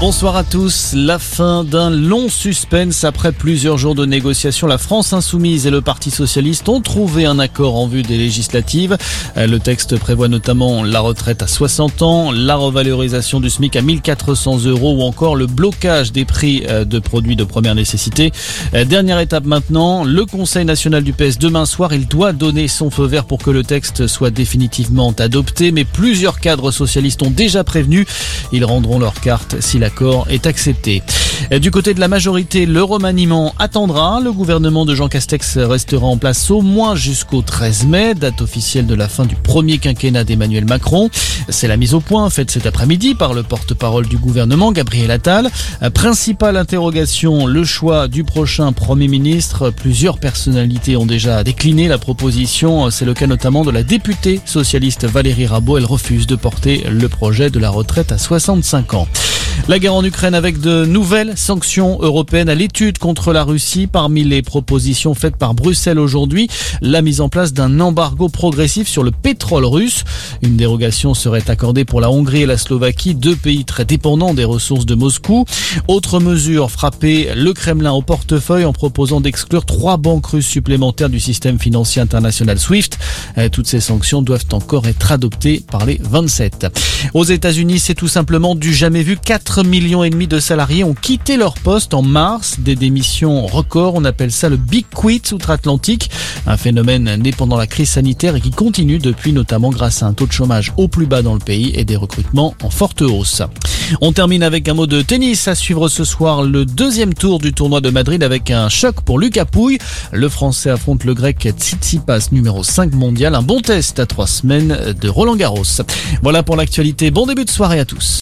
Bonsoir à tous. La fin d'un long suspense après plusieurs jours de négociations. La France insoumise et le Parti socialiste ont trouvé un accord en vue des législatives. Euh, le texte prévoit notamment la retraite à 60 ans, la revalorisation du SMIC à 1400 euros ou encore le blocage des prix euh, de produits de première nécessité. Euh, dernière étape maintenant, le Conseil national du PS demain soir, il doit donner son feu vert pour que le texte soit définitivement adopté. Mais plusieurs cadres socialistes ont déjà prévenu, ils rendront leur carte si la l'accord est accepté. Du côté de la majorité, le remaniement attendra. Le gouvernement de Jean Castex restera en place au moins jusqu'au 13 mai, date officielle de la fin du premier quinquennat d'Emmanuel Macron. C'est la mise au point faite cet après-midi par le porte-parole du gouvernement, Gabriel Attal. Principale interrogation, le choix du prochain Premier ministre. Plusieurs personnalités ont déjà décliné la proposition. C'est le cas notamment de la députée socialiste Valérie Rabault. Elle refuse de porter le projet de la retraite à 65 ans. La guerre en Ukraine avec de nouvelles sanctions européennes à l'étude contre la Russie. Parmi les propositions faites par Bruxelles aujourd'hui, la mise en place d'un embargo progressif sur le pétrole russe. Une dérogation serait accordée pour la Hongrie et la Slovaquie, deux pays très dépendants des ressources de Moscou. Autre mesure, frapper le Kremlin au portefeuille en proposant d'exclure trois banques russes supplémentaires du système financier international SWIFT. Euh, toutes ces sanctions doivent encore être adoptées par les 27. Aux États-Unis, c'est tout simplement du jamais vu. 4 millions et demi de salariés ont quitté leur poste en mars. Des démissions records. On appelle ça le Big Quit outre-Atlantique. Un phénomène né pendant la crise sanitaire et qui continue depuis notamment grâce à un taux de chômage au plus bas dans le pays et des recrutements en forte hausse. On termine avec un mot de tennis à suivre ce soir le deuxième tour du tournoi de Madrid avec un choc pour Lucas Pouille. Le français affronte le grec Tsitsipas numéro 5 mondial. Un bon test à trois semaines de Roland Garros. Voilà pour l'actualité. Bon début de soirée à tous.